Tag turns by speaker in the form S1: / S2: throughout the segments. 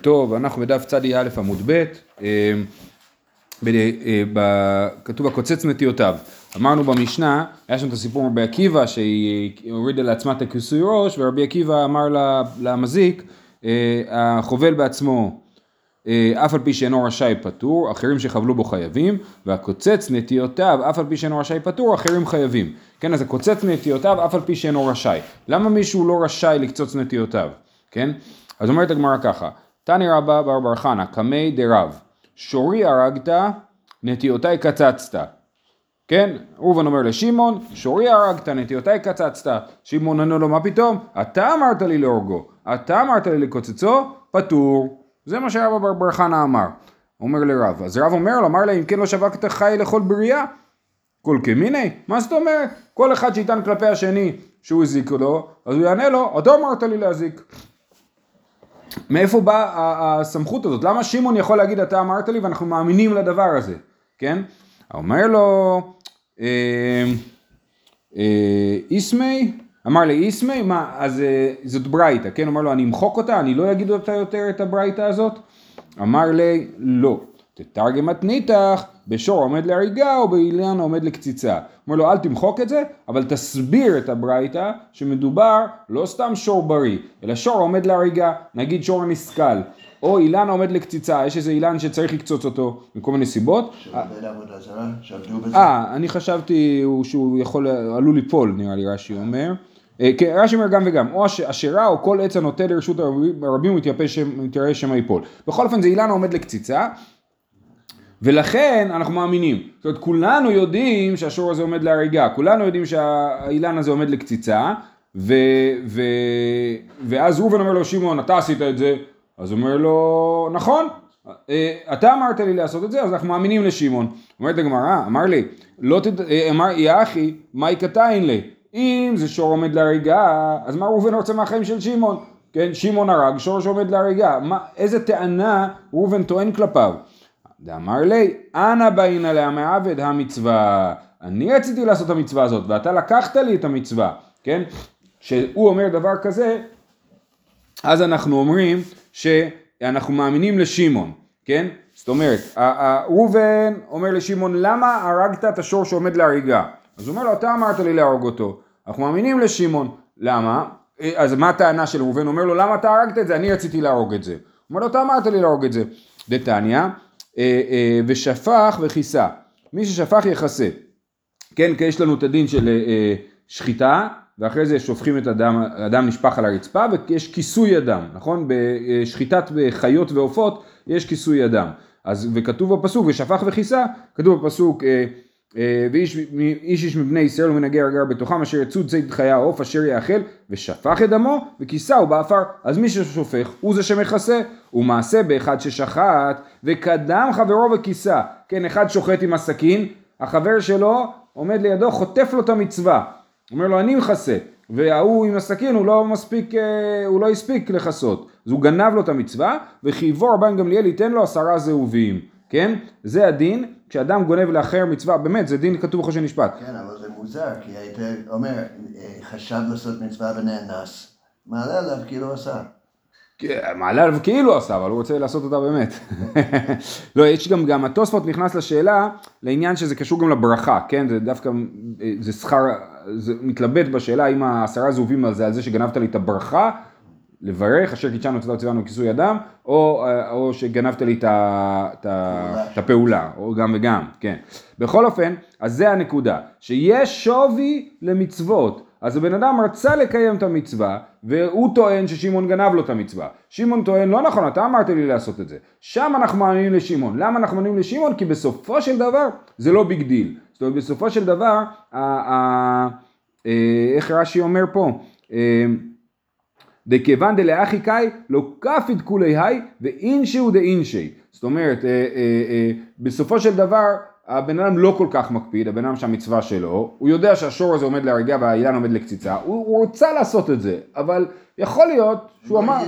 S1: טוב, אנחנו בדף צדי א' עמוד ב', אה, אה, כתוב הקוצץ נטיותיו. אמרנו במשנה, היה שם את הסיפור רבי עקיבא שהיא הורידה לעצמה את הכיסוי ראש ורבי עקיבא אמר למזיק, אה, החובל בעצמו אף על פי שאינו רשאי פטור, אחרים שחבלו בו חייבים, והקוצץ נטיותיו אף על פי שאינו רשאי פטור, אחרים חייבים. כן, אז הקוצץ נטיותיו אף על פי שאינו רשאי. למה מישהו לא רשאי לקצוץ נטיותיו? כן? אז אומרת הגמרא ככה, תני רבא בר בר חנא, קמי דרב, שורי הרגת, נטיותיי קצצת. כן, ראובן אומר לשמעון, שורי הרגת, נטיותיי קצצת. שמעון ענו לו, מה פתאום? אתה אמרת לי להורגו, אתה אמרת לי לקוצצו, פטור. זה מה שרבא בר בר חנא אמר. אומר לרב, אז רב אומר לו, אמר לה, אם כן לא שבקת חי לכל בריאה? כל כמיני? מה זאת אומרת? כל אחד שיטען כלפי השני שהוא הזיק לו, אז הוא יענה לו, אתה אמרת לי להזיק. מאיפה באה הסמכות הזאת? למה שמעון יכול להגיד אתה אמרת לי ואנחנו מאמינים לדבר הזה, כן? אומר לו אה, אה, איסמי, אמר לי איסמי, מה, אז אה, זאת ברייתא, כן? אומר לו אני אמחוק אותה, אני לא אגיד אותה יותר את הברייתא הזאת? אמר לי לא, תתרגם מתניתך בשור עומד להריגה או באילן עומד לקציצה. אומר לו אל תמחוק את זה, אבל תסביר את הברייתא שמדובר לא סתם שור בריא, אלא שור עומד להריגה, נגיד שור נסכל, או אילן עומד לקציצה, יש איזה אילן שצריך לקצוץ אותו מכל מיני סיבות. אה, אני חשבתי שהוא יכול, עלול ליפול נראה לי רש"י אומר. אה, כן, רש"י אומר גם וגם, או אשרה או כל עץ הנוטה לרשות הרבים הוא מתיירא שמא ייפול. בכל אופן זה אילן העומד לקציצה, ולכן אנחנו מאמינים. זאת אומרת, כולנו יודעים שהשור הזה עומד להריגה, כולנו יודעים שהאילן הזה עומד לקציצה, ו, ו, ואז ראובן אומר לו, שמעון, אתה עשית את זה, אז הוא אומר לו, נכון, אה, אתה אמרת לי לעשות את זה, אז אנחנו מאמינים לשמעון. אומרת הגמרא, אמר לי, לא תד... אה, אמר, יא אחי, מאי קטעין לי? אם זה שור עומד להריגה, אז מה ראובן רוצה מהחיים של שמעון? כן, שמעון הרג, שור שעומד להריגה. מה, איזה טענה ראובן טוען כלפיו? דאמר לי, אנא באינא לה מעבד המצווה. אני רציתי לעשות את המצווה הזאת, ואתה לקחת לי את המצווה, כן? כשהוא אומר דבר כזה, אז אנחנו אומרים שאנחנו מאמינים לשמעון, כן? זאת אומרת, ראובן אומר לשמעון, למה הרגת את השור שעומד להריגה? אז הוא אומר לו, אתה אמרת לי להרוג אותו. אנחנו מאמינים לשמעון. למה? אז מה הטענה של ראובן? אומר לו, למה אתה הרגת את זה? אני רציתי להרוג את זה. הוא אומר לו, אתה אמרת לי להרוג את זה. דתניא, ושפך וכיסה. מי ששפך יכסה. כן, כי יש לנו את הדין של אה, שחיטה, ואחרי זה שופכים את הדם, הדם נשפך על הרצפה, ויש כיסוי הדם, נכון? בשחיטת חיות ועופות יש כיסוי הדם. אז, וכתוב בפסוק, ושפך וכיסה, כתוב בפסוק, אה, ואיש איש מבני ישראל ומן הגר הגר בתוכם אשר יצוד ציד חיה עוף אשר יאכל ושפך את דמו וכיסהו באפר אז מי ששופך הוא זה שמכסה. ומעשה באחד ששחט וקדם חברו וכיסה. כן אחד שוחט עם הסכין החבר שלו עומד לידו חוטף לו את המצווה. אומר לו אני מכסה. וההוא עם הסכין הוא לא מספיק, אה, הוא לא הספיק לכסות. אז הוא גנב לו את המצווה וחייבו רבן גמליאל ייתן לו עשרה זהובים. כן? זה הדין כשאדם גונב לאחר מצווה, באמת, זה דין כתוב בחושן משפט.
S2: כן, אבל זה מוזר, כי היית אומר, חשב לעשות מצווה ונאנס, מעלה עליו כאילו עשה.
S1: מעלה עליו כאילו עשה, אבל הוא רוצה לעשות אותה באמת. לא, יש גם, גם התוספות נכנס לשאלה, לעניין שזה קשור גם לברכה, כן? זה דווקא, זה שכר, זה מתלבט בשאלה אם העשרה זהובים על זה, על זה שגנבת לי את הברכה, לברך, אשר קידשנו צדקה ציוונו כיסוי הדם, או, או שגנבת לי את הפעולה, או גם וגם, כן. בכל אופן, אז זה הנקודה, שיש שווי למצוות. אז הבן אדם רצה לקיים את המצווה, והוא טוען ששמעון גנב לו את המצווה. שמעון טוען, לא נכון, אתה אמרת לי לעשות את זה. שם אנחנו מאמינים לשמעון. למה אנחנו מאמינים לשמעון? כי בסופו של דבר זה לא big deal. זאת אומרת, בסופו של דבר, אה, איך רש"י אומר פה? אה, דכיוון דלאחי קאי לא כפיד כולי היי ואינשהו דאינשי. זאת אומרת, אה, אה, אה, בסופו של דבר הבן אדם לא כל כך מקפיד, הבן אדם שהמצווה שלו, הוא יודע שהשור הזה עומד להריגה והאילן עומד לקציצה, הוא, הוא רוצה לעשות את זה, אבל יכול להיות שהוא אמר,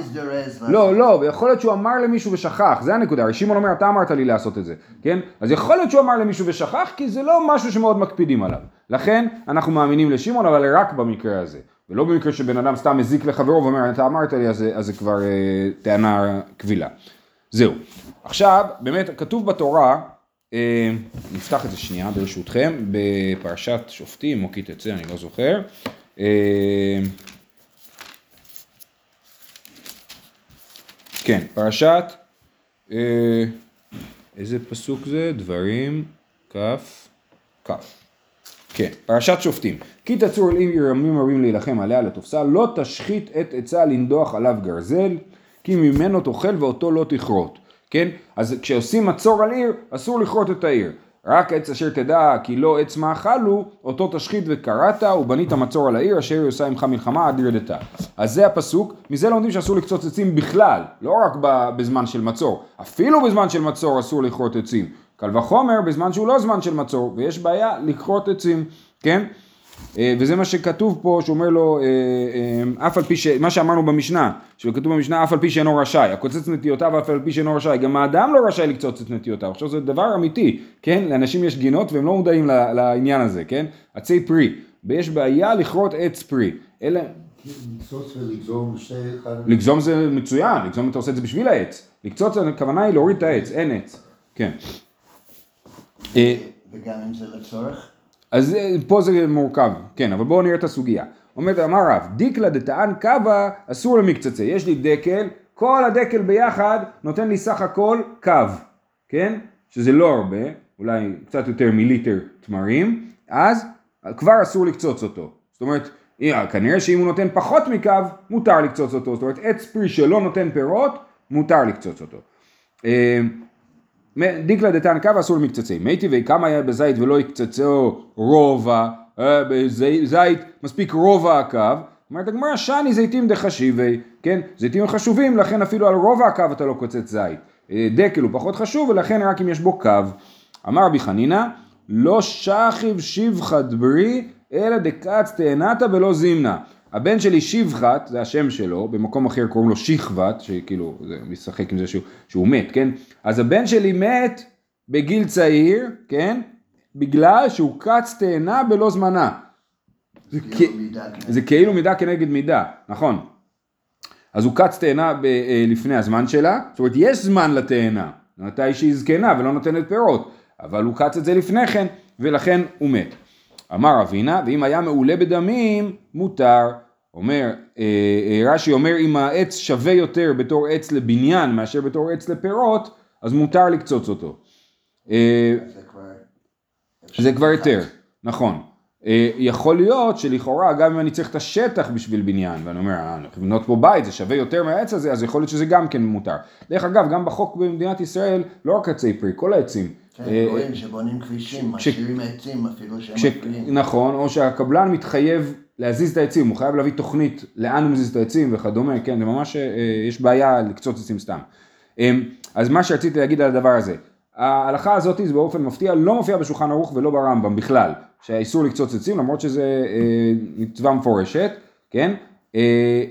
S1: לא, לא, ויכול להיות שהוא אמר למישהו ושכח, זה הנקודה, הרי שמעון אומר, אתה אמרת לי לעשות את זה, כן? אז יכול להיות שהוא אמר למישהו ושכח, כי זה לא משהו שמאוד מקפידים עליו. לכן אנחנו מאמינים לשמעון, אבל רק במקרה הזה. ולא במקרה שבן אדם סתם מזיק לחברו ואומר אתה אמרת לי אז, אז זה כבר אה, טענה קבילה. זהו. עכשיו באמת כתוב בתורה, אה, נפתח את זה שנייה ברשותכם, בפרשת שופטים או כי תצא אני לא זוכר. אה, כן, פרשת, אה, איזה פסוק זה? דברים, כף, כף. כן, פרשת שופטים. כי תצור אל עיר ימים רבים להילחם עליה לתופסה, לא תשחית את עצה לנדוח עליו גרזל, כי ממנו תאכל ואותו לא תכרות. כן? אז כשעושים מצור על עיר, אסור לכרות את העיר. רק עץ אשר תדע כי לא עץ מאכל הוא, אותו תשחית וקראת ובנית מצור על העיר אשר היא עושה עמך מלחמה עד ירדתה. אז זה הפסוק, מזה לומדים שאסור לקצוץ עצים בכלל, לא רק בזמן של מצור, אפילו בזמן של מצור אסור לכרות עצים. קל וחומר בזמן שהוא לא זמן של מצור, ויש בעיה לכרות עצים, כן? אה, וזה מה שכתוב פה, שאומר לו, אה, אה, אף על פי ש... מה שאמרנו במשנה, שכתוב במשנה, אף על פי שאינו רשאי, הקוצץ נטיותיו אף על פי שאינו רשאי, גם האדם לא רשאי לקצוץ את נטיותיו, עכשיו זה דבר אמיתי, כן? לאנשים יש גינות והם לא מודעים לעניין הזה, כן? עצי פרי, ויש בעיה לכרות עץ פרי, אלא...
S2: לקצוץ ולגזום שתי...
S1: לגזום זה מצוין, לגזום אתה עושה את זה בשביל העץ, לקצוץ הכוונה היא להוריד את העץ, אין עץ, כן.
S2: וגם אם זה לצורך?
S1: אז אה, פה זה מורכב, כן, אבל בואו נראה את הסוגיה. אומרת, אמר רב, דיקלה דתאן קווה אסור למקצצה. יש לי דקל, כל הדקל ביחד נותן לי סך הכל קו, כן? שזה לא הרבה, אולי קצת יותר מליטר תמרים, אז כבר אסור לקצוץ אותו. זאת אומרת, כנראה שאם הוא נותן פחות מקו, מותר לקצוץ אותו. זאת אומרת, עץ פרי שלא נותן פירות, מותר לקצוץ אותו. דיקלה דתן קו אסור למקצצי. מי טבעי כמה היה בזית ולא יקצצו רובע, אה, בזית מספיק רובע הקו. אומרת הגמרא שני זיתים דחשיבי, כן? זיתים חשובים לכן אפילו על רובע הקו אתה לא קוצץ זית. אה, דקל הוא פחות חשוב ולכן רק אם יש בו קו. אמר רבי חנינא לא שכיב שבחא דברי אלא דקץ תאנתה ולא זימנה. הבן שלי שבחת, זה השם שלו, במקום אחר קוראים לו שכבת, שכאילו, זה משחק עם זה שהוא, שהוא מת, כן? אז הבן שלי מת בגיל צעיר, כן? בגלל שהוא קץ תאנה בלא זמנה. זה, כאילו כ... זה כאילו מידה כנגד מידה, נכון. אז הוא קץ תאנה ב... אה, לפני הזמן שלה, זאת אומרת יש זמן לתאנה, מתי שהיא זקנה ולא נותנת פירות, אבל הוא קץ את זה לפני כן, ולכן הוא מת. אמר אבינה, ואם היה מעולה בדמים, מותר. אומר, אה, אה, רש"י אומר אם העץ שווה יותר בתור עץ לבניין מאשר בתור עץ לפירות, אז מותר לקצוץ אותו. אה, זה כבר יותר, נכון. יכול להיות שלכאורה גם אם אני צריך את השטח בשביל בניין ואני אומר לבנות פה בית זה שווה יותר מהעץ הזה אז יכול להיות שזה גם כן מותר. דרך אגב גם בחוק במדינת ישראל לא רק עצי פרי כל העצים.
S2: כן, רואים שבונים כבישים, משאירים עצים אפילו שהם מפריעים.
S1: נכון, או שהקבלן מתחייב להזיז את העצים, הוא חייב להביא תוכנית לאן הוא מזיז את העצים וכדומה, כן, זה ממש, אה, יש בעיה לקצוץ עצים סתם. אמ, אז מה שרציתי להגיד על הדבר הזה, ההלכה הזאת זה באופן מפתיע לא מופיע בשולחן ערוך ולא ברמב"ם בכלל, שהאיסור לקצוץ עצים למרות שזה אה, מצווה מפורשת, כן? אה,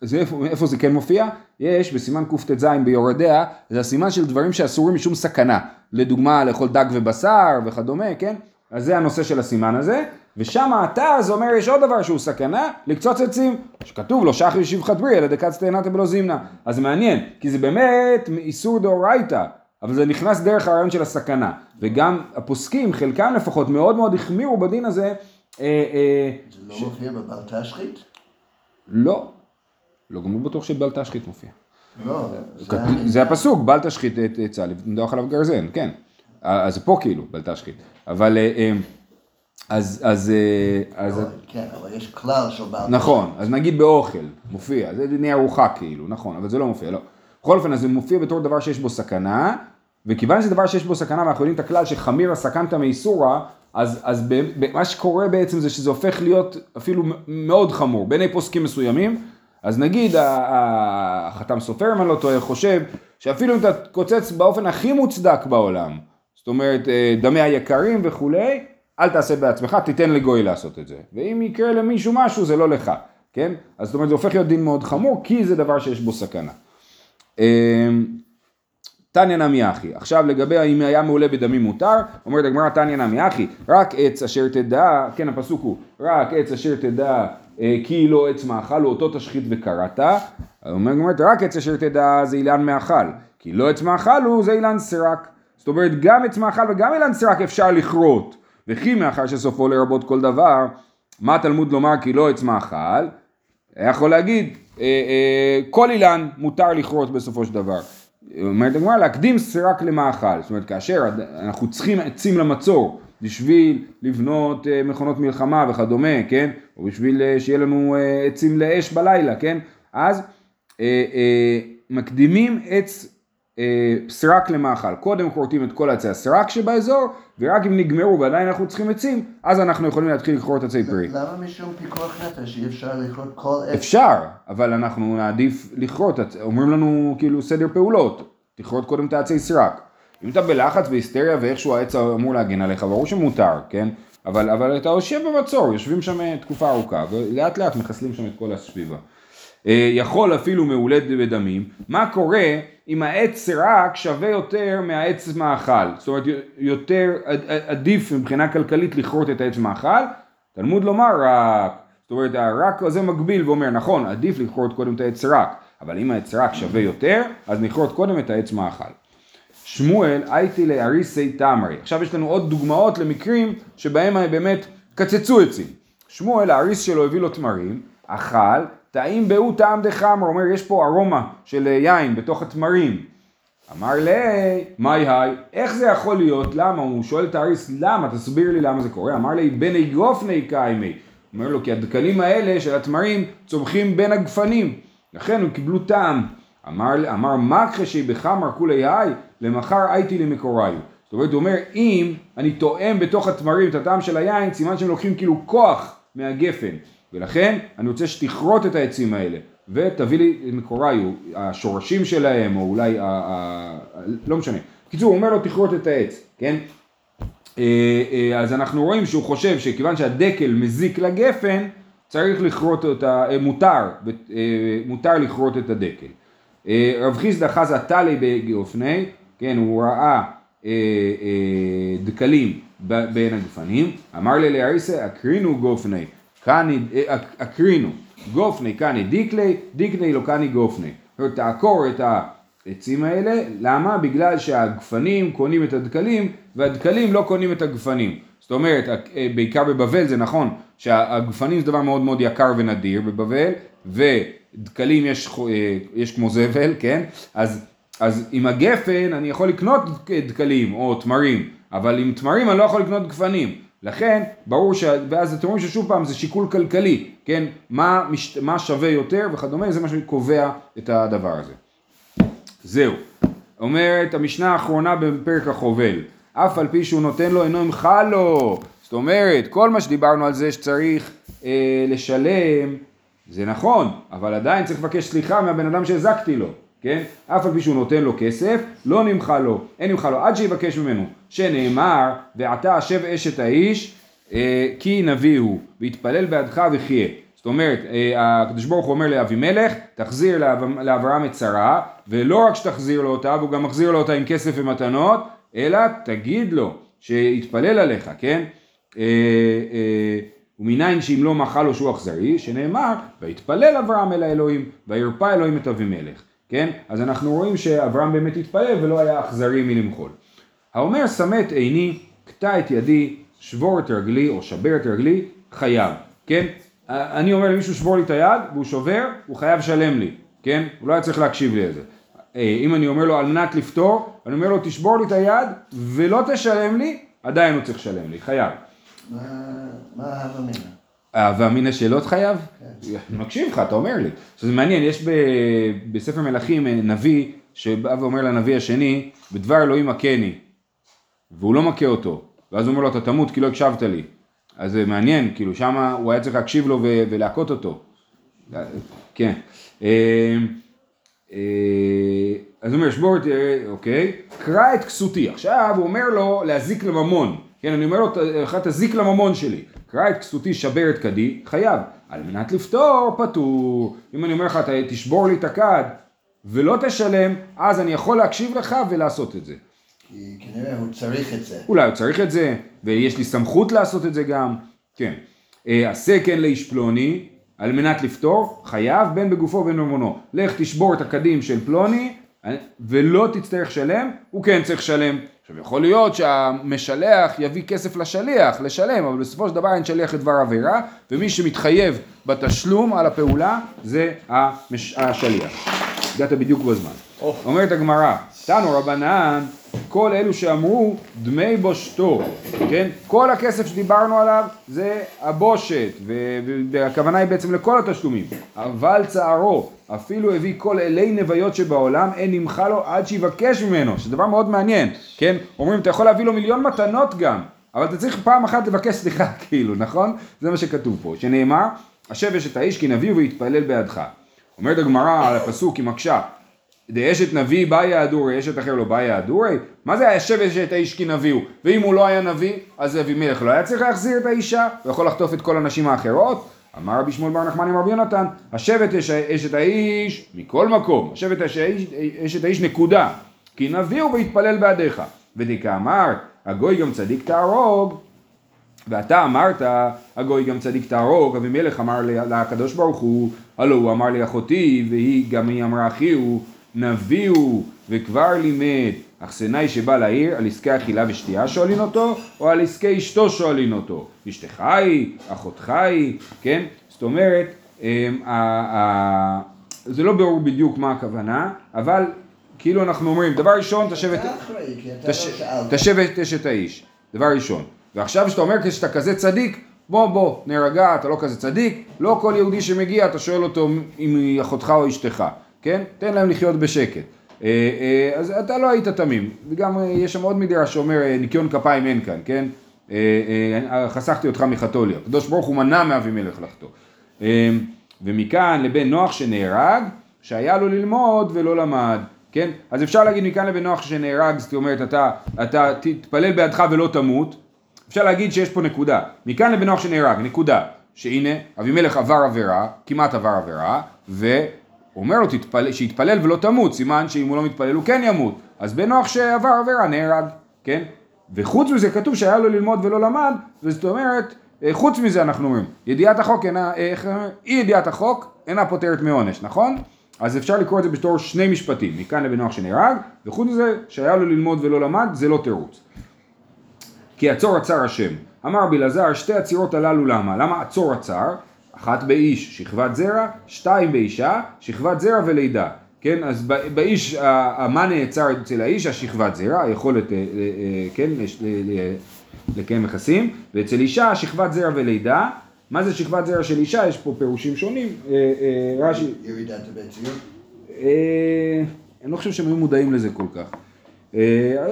S1: זה, איפה זה כן מופיע? יש בסימן קט"ז ביורדיה, זה הסימן של דברים שאסורים משום סכנה, לדוגמה לאכול דג ובשר וכדומה, כן? אז זה הנושא של הסימן הזה, ושם התז אומר יש עוד דבר שהוא סכנה, לקצוץ עצים, שכתוב לו שחר שבחת בריא, אלא דקת סטיינת בלא זימנה. אז זה מעניין, כי זה באמת איסור דאורייתא, אבל זה נכנס דרך הרעיון של הסכנה. וגם הפוסקים, חלקם לפחות, מאוד מאוד החמירו בדין הזה. אה,
S2: אה, זה לא ש... מופיע בבל תשחית?
S1: לא. לא, גם לא בטוח שבל תשחית מופיע.
S2: לא,
S1: זה, זה הפסוק, בל תשחית את עצה, לבדוח עליו גרזן, כן. אז פה כאילו, בל תשחית. אבל... אה, אז, אז, אה, אז...
S2: כן, אבל יש כלל של בעל...
S1: נכון, אז נגיד באוכל, מופיע, זה דיני ארוחה כאילו, נכון, אבל זה לא מופיע, לא. בכל אופן, אז זה מופיע בתור דבר שיש בו סכנה, וכיוון שזה דבר שיש בו סכנה, ואנחנו יודעים את הכלל שחמירה סכנתא מאיסורא, אז, אז ב, ב, מה שקורה בעצם זה שזה הופך להיות אפילו מאוד חמור, בעיני פוסקים מסוימים, אז נגיד החתם סופר, אם אני לא טועה, חושב שאפילו אם אתה קוצץ באופן הכי מוצדק בעולם, זאת אומרת אה, דמי היקרים וכולי, אל תעשה בעצמך, תיתן לגוי לעשות את זה. ואם יקרה למישהו משהו זה לא לך, כן? אז זאת אומרת זה הופך להיות דין מאוד חמור, כי זה דבר שיש בו סכנה. תניא נמי אחי, עכשיו לגבי האם היה מעולה בדמים מותר, אומרת הגמרא תניא נמי אחי, רק עץ אשר תדע, כן הפסוק הוא, רק עץ אשר תדע אה, כי לא עץ מאכל, הוא אותו תשחית וקראת. אומר גמרת, רק עץ אשר תדע זה אילן מאכל, כי לא עץ מאכל הוא זה אילן סרק. זאת אומרת, גם עץ מאכל וגם אילן סרק אפשר לכרות. וכי מאחר שסופו לרבות כל דבר, מה תלמוד לומר כי לא עץ מאכל? היה יכול להגיד, אה, אה, כל אילן מותר לכרות בסופו של דבר. אומרת הגמרא להקדים סרק למאכל, זאת אומרת כאשר אנחנו צריכים עצים למצור בשביל לבנות אה, מכונות מלחמה וכדומה, כן? או בשביל אה, שיהיה לנו אה, עצים לאש בלילה, כן? אז אה, אה, מקדימים עץ סרק למאכל, קודם כורתים את כל עצי הסרק שבאזור ורק אם נגמרו ועדיין אנחנו צריכים עצים אז אנחנו יכולים להתחיל לכרות עצי פרי.
S2: למה משום פיקוח נפש אי אפשר לכרות כל עץ?
S1: אפשר, אבל אנחנו נעדיף לכרות, אומרים לנו כאילו סדר פעולות, תכרות קודם את העצי סרק. אם אתה בלחץ והיסטריה ואיכשהו העץ אמור להגן עליך, ברור שמותר, כן? אבל, אבל אתה יושב במצור, יושבים שם תקופה ארוכה, ולאט לאט מחסלים שם את כל הסביבה. אה, יכול אפילו מהולד בדמים, מה קורה אם העץ סרק שווה יותר מהעץ מאכל, זאת אומרת יותר עדיף מבחינה כלכלית לכרות את העץ מאכל, תלמוד לומר רק, זאת אומרת הרק הזה מגביל ואומר נכון עדיף לכרות קודם את העץ סרק, אבל אם העץ סרק שווה יותר אז נכרות קודם את העץ מאכל. שמואל הייתי לאריסי תמרי, עכשיו יש לנו עוד דוגמאות למקרים שבהם באמת קצצו עצים. שמואל האריס שלו הביא לו תמרים, אכל טעים באו טעם דחמר, אומר יש פה ארומה של יין בתוך התמרים. אמר לי, מאי היי, איך זה יכול להיות? למה? הוא שואל את האריס, למה? תסביר לי למה זה קורה. אמר לי, בני גופני קיימי. אומר לו, כי הדקלים האלה של התמרים צומחים בין הגפנים, לכן הם קיבלו טעם. אמר, אמר מכחשי בחמר כולי היי, למחר הייתי למקוריו. זאת אומרת, הוא אומר, אם אני תואם בתוך התמרים את הטעם של היין, סימן שהם לוקחים כאילו כוח מהגפן. ולכן אני רוצה שתכרות את העצים האלה ותביא לי מקוריו, השורשים שלהם או אולי, ה, ה, לא משנה. בקיצור הוא אומר לו תכרות את העץ, כן? אה, אה, אז אנחנו רואים שהוא חושב שכיוון שהדקל מזיק לגפן צריך לכרות אותה, אה, מותר, מותר לכרות את הדקל. רב חיסדא חזה טלי בגאופני, כן, הוא ראה דקלים בין הגפנים, אמר לי לאריסה אקרינו גופני קני, אה, אקרינו, גופני קני דיקלי, דיקלי לא קני גופני. זאת אומרת, תעקור את העצים האלה, למה? בגלל שהגפנים קונים את הדקלים, והדקלים לא קונים את הגפנים. זאת אומרת, אה, בעיקר בבבל זה נכון, שהגפנים זה דבר מאוד מאוד יקר ונדיר בבבל, ודקלים יש, אה, יש כמו זבל, כן? אז, אז עם הגפן אני יכול לקנות דקלים או תמרים, אבל עם תמרים אני לא יכול לקנות גפנים. לכן ברור ש... ואז אתם רואים ששוב פעם זה שיקול כלכלי, כן? מה, מש... מה שווה יותר וכדומה, זה מה שקובע את הדבר הזה. זהו. אומרת המשנה האחרונה בפרק החובל, אף על פי שהוא נותן לו אינו ימחל לו. זאת אומרת, כל מה שדיברנו על זה שצריך אה, לשלם, זה נכון, אבל עדיין צריך לבקש סליחה מהבן אדם שהזקתי לו. כן? אף על פי שהוא נותן לו כסף, לא נמחה לו, אין נמחה לו עד שיבקש ממנו, שנאמר, ועתה השב אשת האיש, אה, כי נביא הוא, והתפלל בעדך וחיה. זאת אומרת, אה, הקדוש ברוך הוא אומר לאבימלך, תחזיר לאברהם את שרה, ולא רק שתחזיר לו אותה, והוא גם מחזיר לו אותה עם כסף ומתנות, אלא תגיד לו שיתפלל עליך, כן? אה, אה, ומניין שאם לא מחה לו שהוא אכזרי, שנאמר, ויתפלל אברהם אל האלוהים, וירפא אלוהים את אבימלך. כן? אז אנחנו רואים שאברהם באמת התפלל ולא היה אכזרי מלמחול. האומר סמט עיני, קטע את ידי, שבור את רגלי או שבר את רגלי, חייב, כן? אני אומר למישהו שבור לי את היד והוא שובר, הוא חייב לשלם לי, כן? הוא לא היה צריך להקשיב לי על זה. אה, אם אני אומר לו על מנת לפתור, אני אומר לו תשבור לי את היד ולא תשלם לי, עדיין הוא צריך לשלם לי, חייב.
S2: מה ההבא
S1: אהבה מן השאלות חייב? כן. מקשיב לך, אתה אומר לי. זה מעניין, יש בספר מלכים אה, נביא שבא ואומר לנביא השני, בדבר אלוהים מכני, והוא לא מכה אותו, ואז הוא אומר לו אתה תמות כי לא הקשבת לי. אז זה מעניין, כאילו שמה הוא היה צריך להקשיב לו ולהכות אותו. כן. אה, אה, אז הוא אומר, שבור את, אוקיי, קרא את כסותי. עכשיו הוא אומר לו להזיק לממון. כן, אני אומר לו, תזיק לממון שלי. קרא את כסותי שבר את כדי, חייב. על מנת לפתור, פטור. אם אני אומר לך, תשבור לי את הכד ולא תשלם, אז אני יכול להקשיב לך ולעשות את זה.
S2: כנראה הוא צריך את זה.
S1: אולי הוא צריך את זה, ויש לי סמכות לעשות את זה גם, כן. אה, עשה כן לאיש פלוני, על מנת לפתור, חייב בין בגופו ובין במונו. לך תשבור את הקדים של פלוני ולא תצטרך לשלם, הוא כן צריך לשלם. עכשיו יכול להיות שהמשלח יביא כסף לשליח, לשלם, אבל בסופו של דבר אין שליח לדבר עבירה, ומי שמתחייב בתשלום על הפעולה זה המש... השליח. הגעת בדיוק בזמן. Oh. אומרת הגמרא, תנו רבנן, כל אלו שאמרו דמי בושתו, כן? כל הכסף שדיברנו עליו זה הבושת, והכוונה היא בעצם לכל התשלומים. אבל צערו, אפילו הביא כל אלי נוויות שבעולם, אין נמחה לו עד שיבקש ממנו, שזה דבר מאוד מעניין, כן? אומרים, אתה יכול להביא לו מיליון מתנות גם, אבל אתה צריך פעם אחת לבקש סליחה, כאילו, נכון? זה מה שכתוב פה, שנאמר, השב אשת האיש כי נביא ויתפלל בעדך. אומרת הגמרא על הפסוק היא מקשה, דאשת נביא באי אדורי, אשת אחר לא באי אדורי? מה זה הישב אשת האיש כי נביאו? ואם הוא לא היה נביא, אז אבימלך לא היה צריך להחזיר את האישה? הוא יכול לחטוף את כל הנשים האחרות? אמר רבי שמואל בר נחמן עם רבי יונתן, השבט אשת האיש מכל מקום, השבט אשת האיש נקודה, כי נביאו ויתפלל בעדיך. ודכאמר, הגוי גם צדיק תהרוג, ואתה אמרת, הגוי גם צדיק תהרוג, אבימלך אמר לקדוש ברוך הוא, הלא הוא אמר לי אחותי, והיא גם היא אמרה אחי הוא, נביא הוא, וכבר לימד, אכסנאי שבא לעיר, על עסקי אכילה ושתייה שואלין אותו, או על עסקי אשתו שואלין אותו. אשתך היא, אחותך היא, כן? זאת אומרת, אמ, זה לא ברור בדיוק מה הכוונה, אבל כאילו אנחנו אומרים, דבר ראשון, תשב את אשת האיש, דבר ראשון. ועכשיו כשאתה אומר כשאתה כזה צדיק, בוא בוא, נרגע, אתה לא כזה צדיק, לא כל יהודי שמגיע אתה שואל אותו אם היא אחותך או אשתך, כן? תן להם לחיות בשקט. אה, אה, אז אתה לא היית תמים, וגם אה, יש שם עוד מדרש שאומר ניקיון כפיים אין כאן, כן? חסכתי אותך מחתוליה, הקדוש ברוך הוא מנע מאבימלך לחטוא. ומכאן לבן נוח שנהרג, שהיה לו ללמוד ולא למד, כן? אז אפשר להגיד מכאן לבן נוח שנהרג, זאת אומרת אתה, אתה תתפלל בעדך ולא תמות, אפשר להגיד שיש פה נקודה, מכאן לבן נוח שנהרג, נקודה, שהנה אבימלך עבר עבירה, כמעט עבר עבירה, ואומר לו תתפל... שיתפלל ולא תמות, סימן שאם הוא לא מתפלל הוא כן ימות, אז בן נוח שעבר עבירה נהרג, כן? וחוץ מזה כתוב שהיה לו ללמוד ולא למד, וזאת אומרת, אה, חוץ מזה אנחנו אומרים, ידיעת החוק אינה, איך, אי ידיעת החוק אינה פותרת מעונש, נכון? אז אפשר לקרוא את זה בתור שני משפטים, מכאן לבן נוח שנהרג, וחוץ מזה שהיה לו ללמוד ולא למד, זה לא תירוץ. כי עצור עצר השם. אמר בלעזר שתי עצירות הללו למה? למה עצור עצר? אחת באיש שכבת זרע, שתיים באישה שכבת זרע ולידה. כן, אז באיש, מה נעצר אצל האיש? השכבת זרע, היכולת, אה, אה, כן, לקיים יחסים, ואצל אישה שכבת זרע ולידה. מה זה שכבת זרע של אישה? יש פה פירושים שונים. אה,
S2: רש"י... ירידת הביציות?
S1: אני לא חושב שהם היו מודעים לזה כל כך.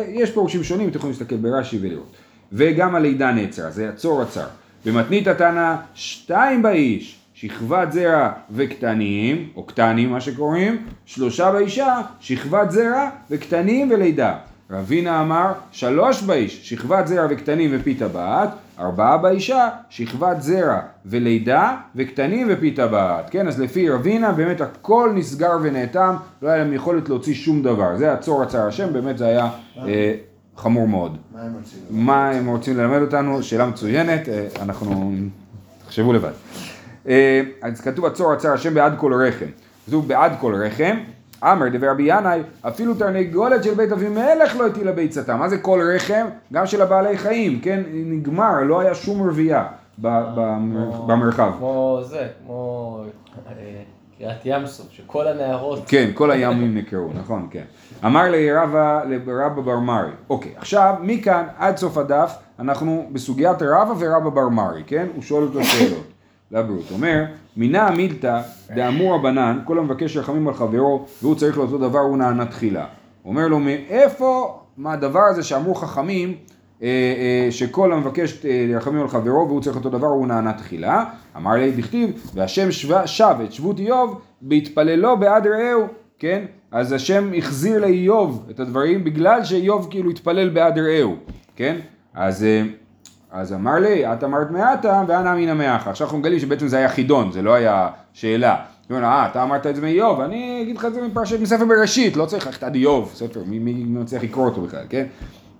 S1: יש פירושים שונים, אתם יכולים להסתכל ברש"י ולראות. וגם הלידה נעצרה, זה עצור עצר. במתנית התנא שתיים באיש, שכבת זרע וקטנים, או קטנים מה שקוראים, שלושה באישה, שכבת זרע וקטנים ולידה. רבינה אמר שלוש באיש, שכבת זרע וקטנים ופי טבעת, ארבעה באישה, שכבת זרע ולידה וקטנים ופי טבעת. כן, אז לפי רבינה באמת הכל נסגר ונאטם, לא היה להם יכולת להוציא שום דבר. זה עצור עצר השם, באמת זה היה... אה, חמור מאוד.
S2: מה הם רוצים?
S1: מה הם רוצים ללמד אותנו? שאלה מצוינת, אה, אנחנו... תחשבו לבד. אה, אז כתוב עצור עצר השם בעד כל רחם. כתוב בעד כל רחם. אמר דבר רבי ינאי, אפילו תרנגולת של בית אבימלך לא הטילה ביצתה. מה זה כל רחם? גם של הבעלי חיים, כן? נגמר, לא היה שום רבייה במרחב.
S3: כמו זה, כמו... אה, קריאת ים סוף, שכל הנערות...
S1: כן, כל הימים נקראו, נכון, כן. אמר לי רבא לרבא בר מרי. אוקיי, עכשיו מכאן עד סוף הדף אנחנו בסוגיית רבא ורבא בר מרי, כן? הוא שואל אותו שאלות. לבריאות. אומר, מינא מילתא דאמור הבנן, כל המבקש רחמים על חברו והוא צריך לאותו דבר הוא נענה תחילה. אומר לו, מאיפה, מה הדבר הזה שאמרו חכמים אה, אה, שכל המבקש אה, רחמים על חברו והוא צריך אותו דבר הוא נענה תחילה. אמר לי דכתיב והשם שב את שבות איוב בהתפללו בעד רעהו, כן? אז השם החזיר לאיוב את הדברים בגלל שאיוב כאילו התפלל בעד רעהו, כן? אז, אז אמר לי, את אמרת מעטה ואנא אמינא מאחה. עכשיו אנחנו מגלים שבעצם זה היה חידון, זה לא היה שאלה. אה, אתה אמרת את זה מאיוב, אני אגיד לך את זה מפרשת מספר בראשית, לא צריך ללכת עד איוב, ספר, מי מצליח לקרוא אותו בכלל, כן?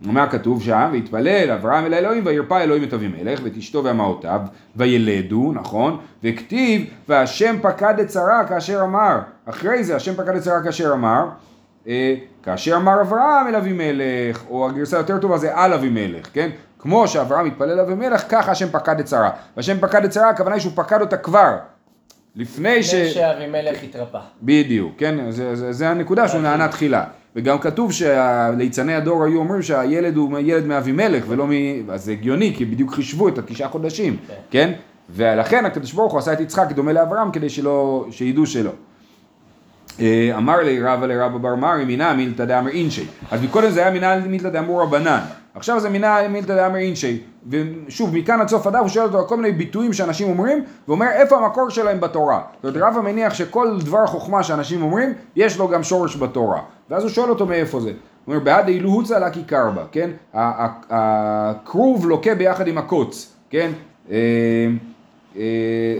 S1: מה כתוב שם? והתפלל אברהם אל האלוהים וירפא אלוהים את אבימלך ואת אשתו ואמהותיו וילדו, נכון? וכתיב והשם פקד את שרה כאשר אמר, אחרי זה השם פקד את שרה כאשר אמר, אה, כאשר אמר אברהם אל אבימלך, או הגרסה יותר טובה זה על אבימלך, כן? כמו שאברהם התפלל אל אבימלך, ככה השם פקד את שרה. והשם פקד את שרה, הכוונה היא שהוא פקד אותה כבר, לפני ש...
S3: לפני שאבימלך התרפא.
S1: בדיוק, כן? זה, זה, זה הנקודה שהוא נענה תחילה. וגם כתוב שליצני הדור היו אומרים שהילד הוא ילד מאבימלך ולא מ... אז זה הגיוני, כי בדיוק חישבו את התשעה חודשים,
S3: כן.
S1: כן? ולכן הקדוש ברוך הוא עשה את יצחק דומה לאברהם כדי שלא, שידעו שלא. אה, אמר לי רבא לרבא בר מרי מינא מילתא דאמר אינשי. אז מקודם זה היה מינא מילתא דאמור רבנן. עכשיו זה מינא מילתא דאמר אינשי. ושוב, מכאן עד סוף הדף הוא שואל אותו על כל מיני ביטויים שאנשים אומרים, ואומר איפה המקור שלהם בתורה. זאת אומרת, רבא מניח שכל דבר חוכמה שאנשים אומרים, יש לו גם שורש בתורה. ואז הוא שואל אותו מאיפה זה. הוא אומר, בעד אילו הוצא לקי קרבה, כן? ה- ה- הכרוב לוקה ביחד עם הקוץ, כן? אה, אה,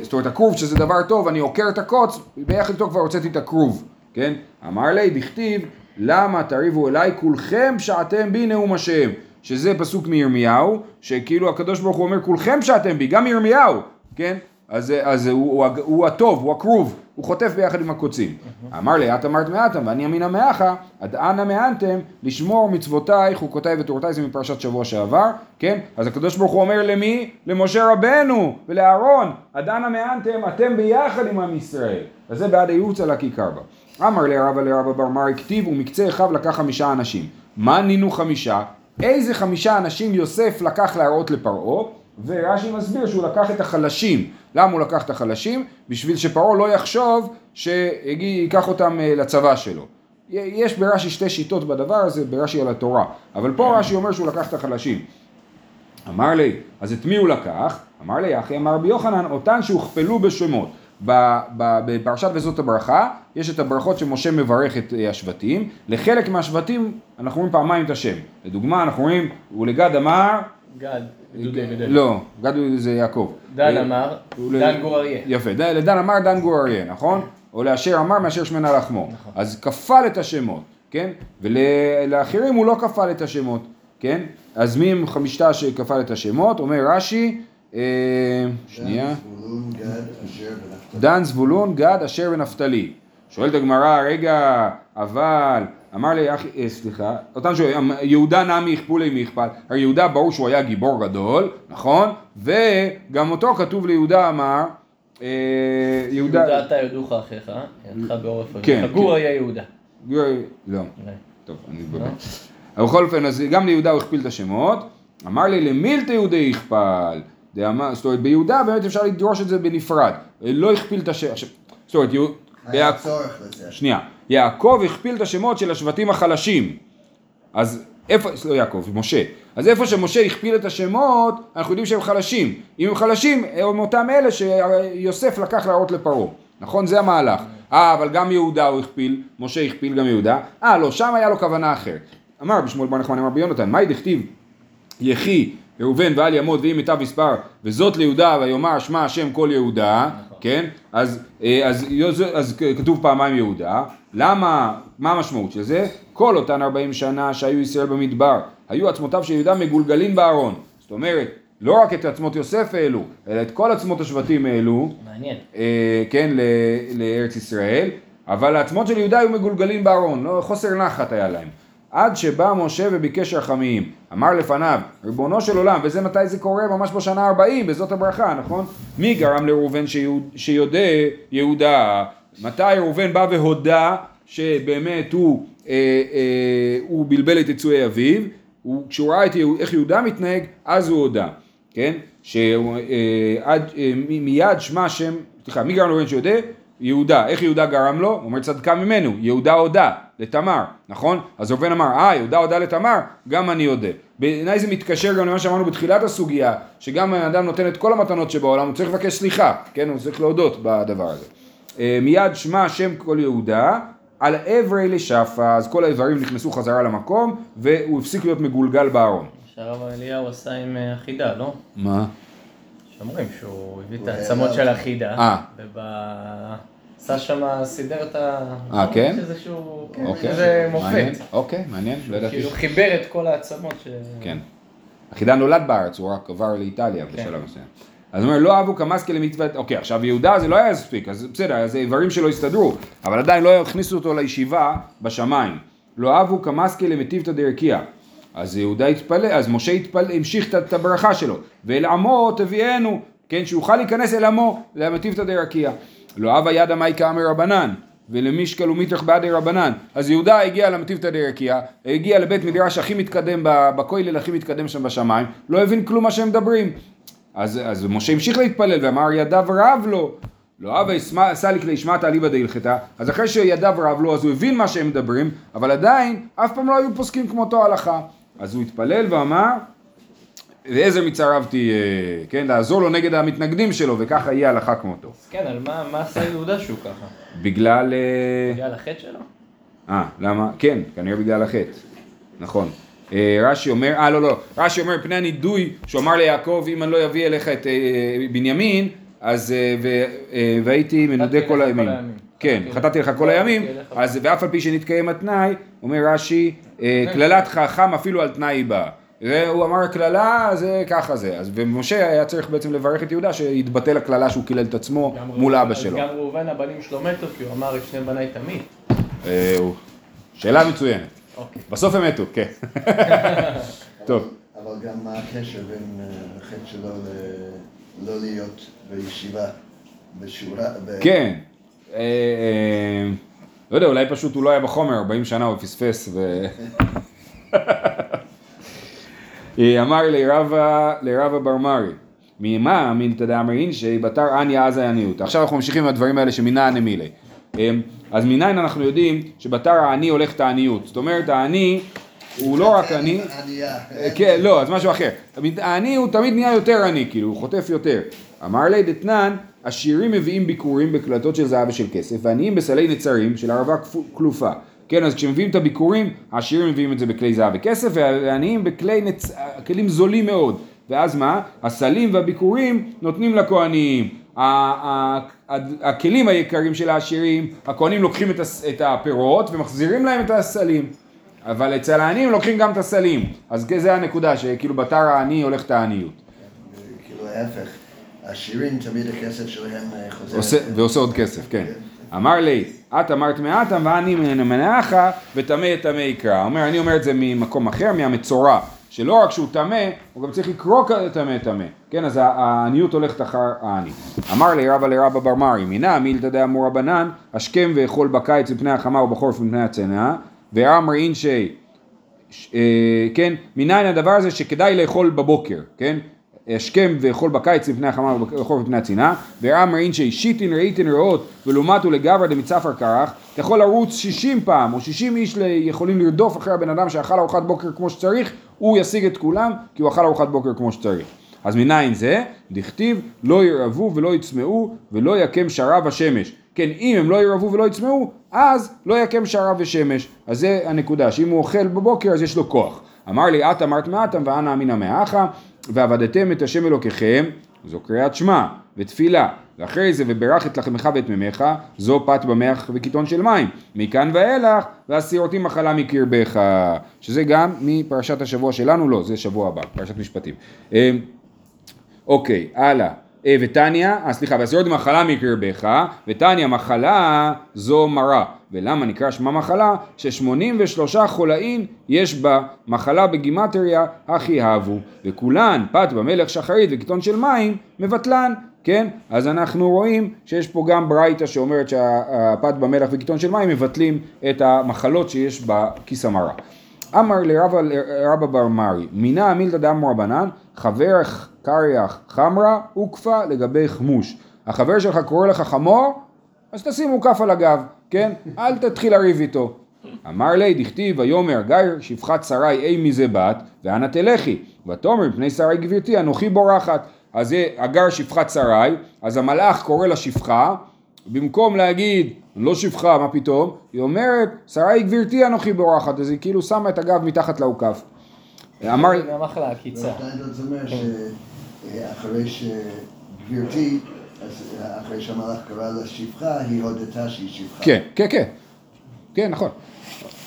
S1: זאת אומרת הכרוב שזה דבר טוב, אני עוקר את הקוץ, ביחד איתו כבר הוצאתי את הכרוב, כן? אמר לי, דכתיב, למה תריבו אליי כולכם שעתם בי נאום השם, שזה פסוק מירמיהו, שכאילו הקדוש ברוך הוא אומר כולכם שעתם בי, גם ירמיהו, כן? אז, אז הוא, הוא, הוא הטוב, הוא הכרוב, הוא חוטף ביחד עם הקוצים. אמר לי, את אמרת מעטם ואני אמינא מאחה, עד אנה מענתם לשמור מצוותיי, חוקותיי ותורותיי, זה מפרשת שבוע שעבר, כן? אז הקדוש ברוך הוא אומר למי? למשה רבנו ולאהרון, עד אנה מענתם, אתם ביחד עם עם ישראל. אז זה בעד הייעוץ על הכיכר בה. אמר לי רבא לרבא בר מרי כתיב ומקצה אחיו לקח חמישה אנשים. מה נינו חמישה? איזה חמישה אנשים יוסף לקח להראות לפרעה? ורש"י מסביר שהוא לקח את החלשים. למה הוא לקח את החלשים? בשביל שפרעה לא יחשוב שייקח אותם אה, לצבא שלו. יש ברש"י שתי שיטות בדבר הזה, ברש"י על התורה. אבל פה רש"י אומר שהוא לקח את החלשים. אמר לי, אז את מי הוא לקח? אמר לי, אחי אמר רבי יוחנן, אותן שהוכפלו בשמות. בפרשת וזאת הברכה, יש את הברכות שמשה מברך את אה, השבטים, לחלק מהשבטים אנחנו רואים פעמיים את השם. לדוגמה, אנחנו רואים, ולגד אמר,
S3: גד.
S1: לא, גד זה יעקב.
S3: דן
S1: אה,
S3: אמר, דן גור אריה.
S1: יפה, לדן אמר דן גור אריה, נכון? או לאשר אמר מאשר שמנה לחמו.
S3: נכון.
S1: אז כפל את השמות, כן? ולאחרים הוא לא כפל את השמות, כן? אז מי הם חמישתה שכפל את השמות? אומר רש"י, אה, שנייה,
S2: זבולון, גד, אשר ונפתלי.
S1: דן זבולון גד אשר ונפתלי. שואלת הגמרא, רגע, אבל, אמר לי, אחי, אה, סליחה, אותם שואלים, יהודה נמי יכפולי מי יכפל, הרי יהודה ברור שהוא היה גיבור גדול, נכון? וגם אותו כתוב ליהודה אמר, אה, יהודה,
S3: יהודה אתה יודוך אחיך, ידך בעורף
S1: כן,
S3: אביך. גור
S1: כן.
S3: היה יהודה.
S1: לא,
S3: אולי.
S1: טוב, אני באמת. אבל בכל אופן, אז גם ליהודה הוא הכפיל את השמות, אמר לי למילתא יהודי יכפל, זאת אומרת ביהודה באמת אפשר לדרוש את זה בנפרד, לא הכפיל את השם, זאת אומרת,
S2: היה
S1: יעק-
S2: צורך לזה.
S1: שנייה, יעקב הכפיל את השמות של השבטים החלשים, אז איפה, לא יעקב, משה, אז איפה שמשה הכפיל את השמות, אנחנו יודעים שהם חלשים, אם הם חלשים, הם אותם אלה שיוסף לקח להראות לפרעה, נכון? זה המהלך. אה, אבל גם יהודה הוא הכפיל, משה הכפיל גם יהודה, אה, לא, שם היה לו כוונה אחרת. אמר בשמואל בר נחמן, אמר ביונתן, מהי דכתיב יחי, ראובן ואל ימות ואם מיטב מספר, וזאת ליהודה ויאמר שמע השם כל יהודה, כן? אז, אה, אז, אז, אז כתוב פעמיים יהודה, למה, מה המשמעות של זה? כל אותן 40 שנה שהיו ישראל במדבר, היו עצמותיו של יהודה מגולגלים בארון, זאת אומרת, לא רק את עצמות יוסף העלו, אלא את כל עצמות השבטים העלו,
S3: מעניין.
S1: אה, כן, ל- לארץ ישראל, אבל העצמות של יהודה היו מגולגלים בארון, לא, חוסר נחת היה להם. עד שבא משה וביקש רחמים, אמר לפניו, ריבונו של עולם, וזה מתי זה קורה? ממש בשנה ה-40, בזאת הברכה, נכון? מי גרם לראובן שיודה יהודה? מתי ראובן בא והודה שבאמת הוא, אה, אה, הוא בלבל את יצואי אביו? הוא, כשהוא ראה את איך יהודה מתנהג, אז הוא הודה, כן? שעד, מיד שמע שם, סליחה, מי גרם לראובן שיודה? יהודה, איך יהודה גרם לו? הוא אומר צדקה ממנו, יהודה הודה לתמר, נכון? אז ראובן אמר, אה, יהודה הודה לתמר, גם אני אודה. בעיניי זה מתקשר גם למה שאמרנו בתחילת הסוגיה, שגם האדם נותן את כל המתנות שבעולם, הוא צריך לבקש סליחה, כן? הוא צריך להודות בדבר הזה. אה, מיד שמע השם כל יהודה, על אברי לשפה, אז כל האיברים נכנסו חזרה למקום, והוא הפסיק להיות מגולגל בארון.
S3: שהרב אליהו עשה עם אה, החידה, לא?
S1: מה?
S3: שאומרים שהוא הביא את העצמות של. החידה,
S1: אה.
S3: עשה שם, סידר את ה...
S1: אה, כן?
S3: איזשהו...
S1: אוקיי,
S3: זה
S1: מעניין.
S3: מופת.
S1: אוקיי, מעניין, לא ידעתי.
S3: כאילו חיבר את כל העצמות ש...
S1: כן. החידן נולד בארץ, הוא רק עבר לאיטליה
S3: כן.
S1: בשלב מסוים. אז הוא אומר, לא אהבו כמסקה למצוות, אוקיי, עכשיו יהודה זה לא היה מספיק, אז בסדר, אז איברים שלו הסתדרו, אבל עדיין לא הכניסו אותו לישיבה בשמיים. לא אהבו כמסקה למטיבתא דרקיע. אז יהודה התפלא, אז משה התפלא, המשיך את- הברכה שלו, ואל עמו תביאנו, כן, שיוכל להיכנס אל עמו, למטיבתא דרקיע. לא אהבה ידא מאי כאמר רבנן, ולמישקל ומיתרח בעדי רבנן. אז יהודה הגיע למטיבתא דרקיע, הגיע לבית מדרש הכי מתקדם, בכולל הכי מתקדם שם בשמיים, לא הבין כלום מה שהם מדברים. אז, אז משה המשיך להתפלל ואמר ידיו רב לו. לא ישמע- סליק לישמעתא אליבא דהלכתא, אז אחרי שידיו רב לו אז הוא הבין מה שהם מדברים, אבל עדיין אף פעם לא היו פוסקים כמותו הלכה. אז הוא התפלל ואמר, ועזר מצרבתי, אה, כן, לעזור לו נגד המתנגדים שלו, וככה יהיה הלכה כמותו.
S3: אז כן, על מה מה עשה יהודה שהוא ככה?
S1: בגלל... אה,
S3: בגלל החטא שלו?
S1: אה, למה? כן, כנראה בגלל החטא. נכון. אה, רש"י אומר, אה לא לא, רש"י אומר פני הנידוי שהוא אמר ליעקב אם אני לא אביא אליך את בנימין אז והייתי מנודה כל הימים. כן,
S3: חטאתי
S1: לך כל
S3: כל
S1: הימים. אז ואף על פי שנתקיים התנאי, אומר רש"י, אה, קללת חכם אפילו על תנאי היא באה. הוא אמר קללה, זה ככה זה. אז ומשה היה צריך בעצם לברך את יהודה שיתבטל הקללה שהוא קילל את עצמו מול אבא
S3: אז
S1: שלו.
S3: גם ראובן הבנים שלו מתו כי הוא אמר את שני בניי תמיד.
S1: אה, שאלה מצוינת.
S3: אוקיי.
S1: בסוף הם מתו, כן. טוב.
S2: אבל גם מה הקשר בין אה, החטא שלו ל- לא להיות בישיבה, בשורה,
S1: כן. אה, אה, לא יודע, אולי פשוט הוא לא היה בחומר, 40 שנה הוא פספס ו... אה, אמר לרבה, לרבה בר מרי, ממה מילתא דאמרין שבתר אניה עזה עניות. עכשיו אנחנו ממשיכים עם הדברים האלה שמנין אמילי. אה, אז מניין אנחנו יודעים שבתר העני הולך את העניות. זאת אומרת, העני הוא לא רק עני,
S2: ענייה.
S1: כן, לא, אז משהו אחר. העני הוא תמיד נהיה יותר עני, כאילו, הוא חוטף יותר. אמר לי דתנן, עשירים מביאים ביקורים בקלטות של זהב ושל כסף, ועניים בסלי נצרים של ערבה כלופה. כן, אז כשמביאים את הביקורים, העשירים מביאים את זה בכלי זהב וכסף, והעניים בכלי נצ... כלים זולים מאוד. ואז מה? הסלים והביקורים נותנים לכהנים. הכלים היקרים של העשירים, הכהנים לוקחים את הפירות ומחזירים להם את הסלים. אבל אצל העניים לוקחים גם את הסלים. אז זה הנקודה, שכאילו בתר העני הולך את העניות.
S2: כאילו ההפך, השירים תמיד הכסף שלהם אה, חוזר.
S1: עושה, ועושה עוד כסף, כן. אמר לי, את אמרת מעטם ואני מנעך וטמא טמא יקרא. אומר, אני אומר את זה ממקום אחר, מהמצורע, שלא רק שהוא טמא, הוא גם צריך לקרוא טמא טמא. כן, אז העניות הולכת אחר העני. אמר לי רבא לרבא בר מרי, מינה מילתא דאמור רבנן, השכם ואכול בקיץ מפני החמה ובחורף מפני הצנעה, ואמר אינשי, אה, כן, מניין הדבר הזה שכדאי לאכול בבוקר, כן? השכם ואכול בקיץ לפני החמה ובחורף לפני הצנעה, ואמר אינשי שיטין ראיתין רעות ולעומתו לגברא דמצפר קרח, אתה יכול לרוץ 60 פעם או 60 איש יכולים לרדוף אחרי הבן אדם שאכל ארוחת בוקר כמו שצריך, הוא ישיג את כולם כי הוא אכל ארוחת בוקר כמו שצריך. אז מניין זה? דכתיב לא ירעבו ולא יצמאו ולא יקם שרב השמש. כן, אם הם לא ירעבו ולא יצמאו, אז לא יקם שרב ושמש. אז זה הנקודה, שאם הוא אוכל בבוקר אז יש לו כוח. אמר לי, את אמרת מעטם ואנא אמינא מאחה, ועבדתם את השם אלוקיכם, זו קריאת שמע ותפילה. ואחרי זה, וברך את לחמך ואת מימיך, זו פת במח וקיטון של מים. מכאן ואילך, והסירותי מחלה מקרבך. שזה גם מפרשת השבוע שלנו, לא, זה שבוע הבא, פרשת משפטים. אה, אוקיי, הלאה. אה, ותניא, אה סליחה, והסירות מחלה מקרבך, ותניא מחלה זו מרה. ולמה נקרא שמה מחלה? ששמונים ושלושה חולאים יש בה מחלה בגימטריה הכי אהבו. וכולן, פת במלך שחרית וקיטון של מים, מבטלן. כן? אז אנחנו רואים שיש פה גם ברייתא שאומרת שהפת במלח וקיטון של מים מבטלים את המחלות שיש בכיס המרה. אמר לרבא בר מרי, מינה מילתא דאמר רבנן, חבר קריח חמרה וקפה לגבי חמוש. החבר שלך קורא לך חמור, אז תשים מוקף על הגב, כן? אל תתחיל לריב איתו. אמר לי, דכתיב, ויאמר גר שפחת שרי אי מזה בת, ואנה תלכי. ותאמר מפני שרי גברתי אנוכי בורחת. אז זה הגר שפחת שרי, אז המלאך קורא לה שפחה, במקום להגיד, לא שפחה, מה פתאום? היא אומרת, שרי גברתי אנוכי בורחת, אז היא כאילו שמה את הגב מתחת לאוכף. אמר,
S3: זה המחלה, עקיצה.
S2: שטיינדרט אומר שאחרי שגברתי אז אחרי שהמלאך קרא לה שפחה, היא הודתה שהיא שפחה.
S1: כן, כן, כן. כן, נכון.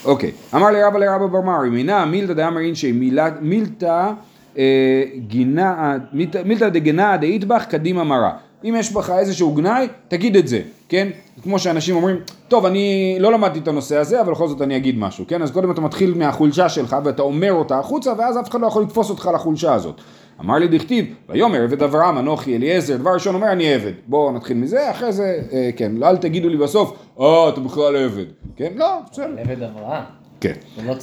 S1: אוקיי. אמר לי רבא לרבא בר מרי, מינה מילתא דאמר אינשי מילת- מילתא אה, מילתא דגנא דאיטבח קדימה מרה. אם יש בך איזשהו גנאי, תגיד את זה, כן? כמו שאנשים אומרים, טוב, אני לא למדתי את הנושא הזה, אבל בכל זאת אני אגיד משהו, כן? אז קודם אתה מתחיל מהחולשה שלך ואתה אומר אותה החוצה, ואז אף אחד לא יכול לתפוס אותך לחולשה הזאת. אמר לי דכתיב, ויאמר עבד אברהם אנוכי אליעזר, דבר ראשון אומר אני עבד. בואו נתחיל מזה, אחרי זה, אה, כן, לא, אל תגידו לי בסוף, אה, אתה בכלל עבד. כן? לא, בסדר.
S3: עבד אברהם.
S1: כן.
S3: לא.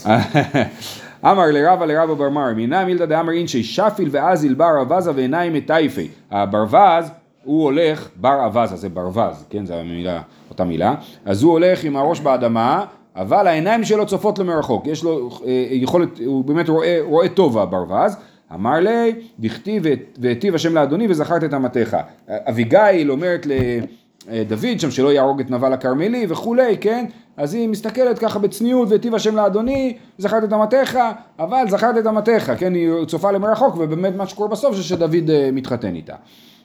S1: אמר לרבא לרבא בר מר, מינא מילתא דאמר אינשי שפיל ואזיל בר אבזה ועיניים מטייפי. הברווז, הוא הולך, בר אבזה, זה ברווז, כן, זו המילה, אותה מילה. אז הוא הולך עם הראש באדמה, אבל העיניים שלו צופות למרחוק. יש לו אה, יכולת, הוא באמת רואה, רואה טוב הברווז. אמר לי, דכתיב והיטיב השם לאדוני וזכרת את אמתיך. אביגיל אומרת לדוד שם שלא יהרוג את נבל הכרמלי וכולי, כן? אז היא מסתכלת ככה בצניעות והיטיב השם לאדוני, זכרת את אמתיך, אבל זכרת את אמתיך, כן? היא צופה למרחוק ובאמת מה שקורה בסוף זה שדוד אה, מתחתן איתה.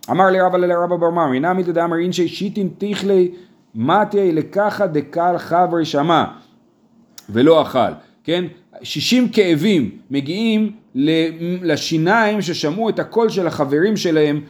S1: אמר לי רבא לרבא בר מר, הנה מיתא דאמר אינשי שיטין תיכלי מתי לקחה דקל חברי שמע ולא אכל, כן? 60 כאבים מגיעים לשיניים ששמעו את הקול של החברים שלהם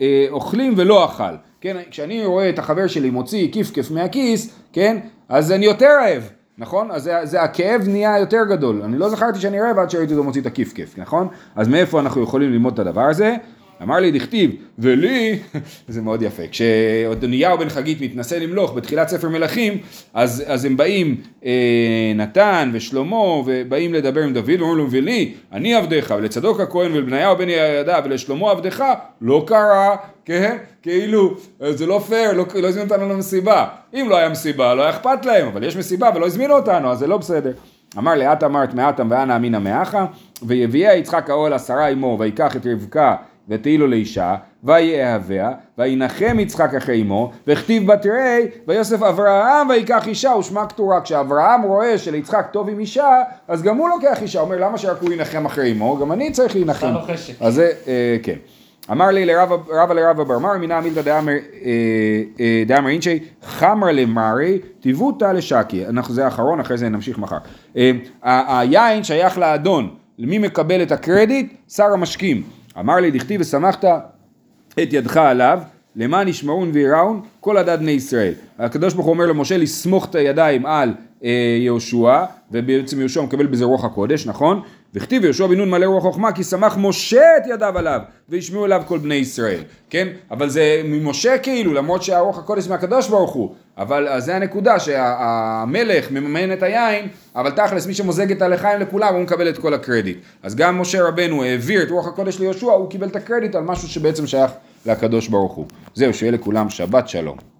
S1: אה, אוכלים ולא אכל, כן? כשאני רואה את החבר שלי מוציא כיף-כיף מהכיס, כן? אז אני יותר רעב, נכון? אז זה, זה הכאב נהיה יותר גדול. אני לא זכרתי שאני רעב עד שראיתי אותו מוציא את הכיף-כיף, נכון? אז מאיפה אנחנו יכולים ללמוד את הדבר הזה? אמר לי דכתיב, ולי, זה מאוד יפה, כשאדוניהו בן חגית מתנסה למלוך בתחילת ספר מלכים, אז, אז הם באים, אה, נתן ושלמה, ובאים לדבר עם דוד, ואומרים לו, ולי, אני עבדך, ולצדוק הכהן ולבניהו בן יהודה, ולשלמה עבדך, לא קרה, כן? כאילו, זה לא פייר, לא, לא הזמינו אותנו למסיבה. אם לא היה מסיבה, לא היה אכפת להם, אבל יש מסיבה ולא הזמינו אותנו, אז זה לא בסדר. אמר לי, את אמרת מעטם ואנא אמינא מאחה, ויביאה יצחק העול עשרה עמו, ויקח את רבקה ותהי לו לאישה, ויאהביה, וינחם יצחק אחרי אמו, וכתיב בתרי, ויוסף אברהם ויקח אישה ושמה קטורה. כשאברהם רואה שליצחק טוב עם אישה, אז גם הוא לוקח אישה, אומר למה שרק הוא ינחם אחרי אמו, גם אני צריך להנחם. אז זה, אה, כן. אמר לי רבא לרבא בר מר, מינא מילתא דאמר אה, אה, אינשי, חמר למרי, טיבותא לשקי. זה האחרון, אחרי זה נמשיך מחר. היין שייך לאדון, למי מקבל את הקרדיט? שר המשקים. אמר לי דכתיב ושמחת את ידך עליו, למען ישמעון ויראון כל עדת בני ישראל. הקדוש ברוך הוא אומר למשה לסמוך את הידיים על אה, יהושע, ובעצם יהושע מקבל בזה רוח הקודש, נכון? וכתיב יהושע בן נון מלא רוח חוכמה, כי שמח משה את ידיו עליו, וישמעו אליו כל בני ישראל, כן? אבל זה ממשה כאילו, למרות שהרוח הקודש מהקדוש ברוך הוא, אבל אז זה הנקודה שהמלך מממן את היין, אבל תכלס מי שמוזג את הלחיים לכולם הוא מקבל את כל הקרדיט. אז גם משה רבנו העביר את רוח הקודש ליהושע, הוא קיבל את הקרדיט על משהו שבעצם שייך לקדוש ברוך הוא. זהו, שיהיה לכולם שבת שלום.